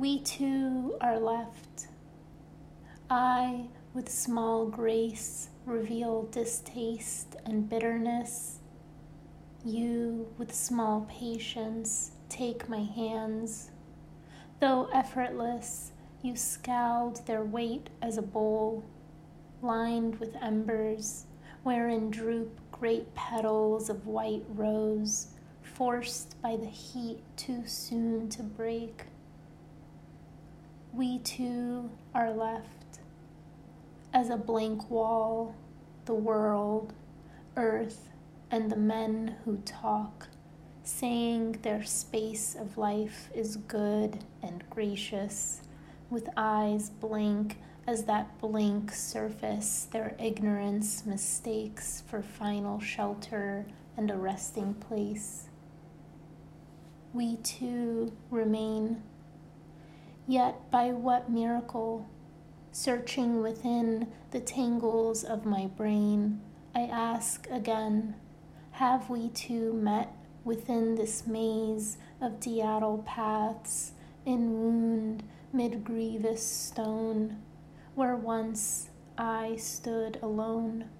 We two are left. I, with small grace, reveal distaste and bitterness. You, with small patience, take my hands. Though effortless, you scowled their weight as a bowl, lined with embers, wherein droop great petals of white rose, forced by the heat too soon to break. We two are left as a blank wall, the world, earth, and the men who talk, saying their space of life is good and gracious, with eyes blank as that blank surface their ignorance mistakes for final shelter and a resting place. We too remain. Yet, by what miracle, searching within the tangles of my brain, I ask again Have we two met within this maze of daedal paths, in wound mid grievous stone? where once I stood alone.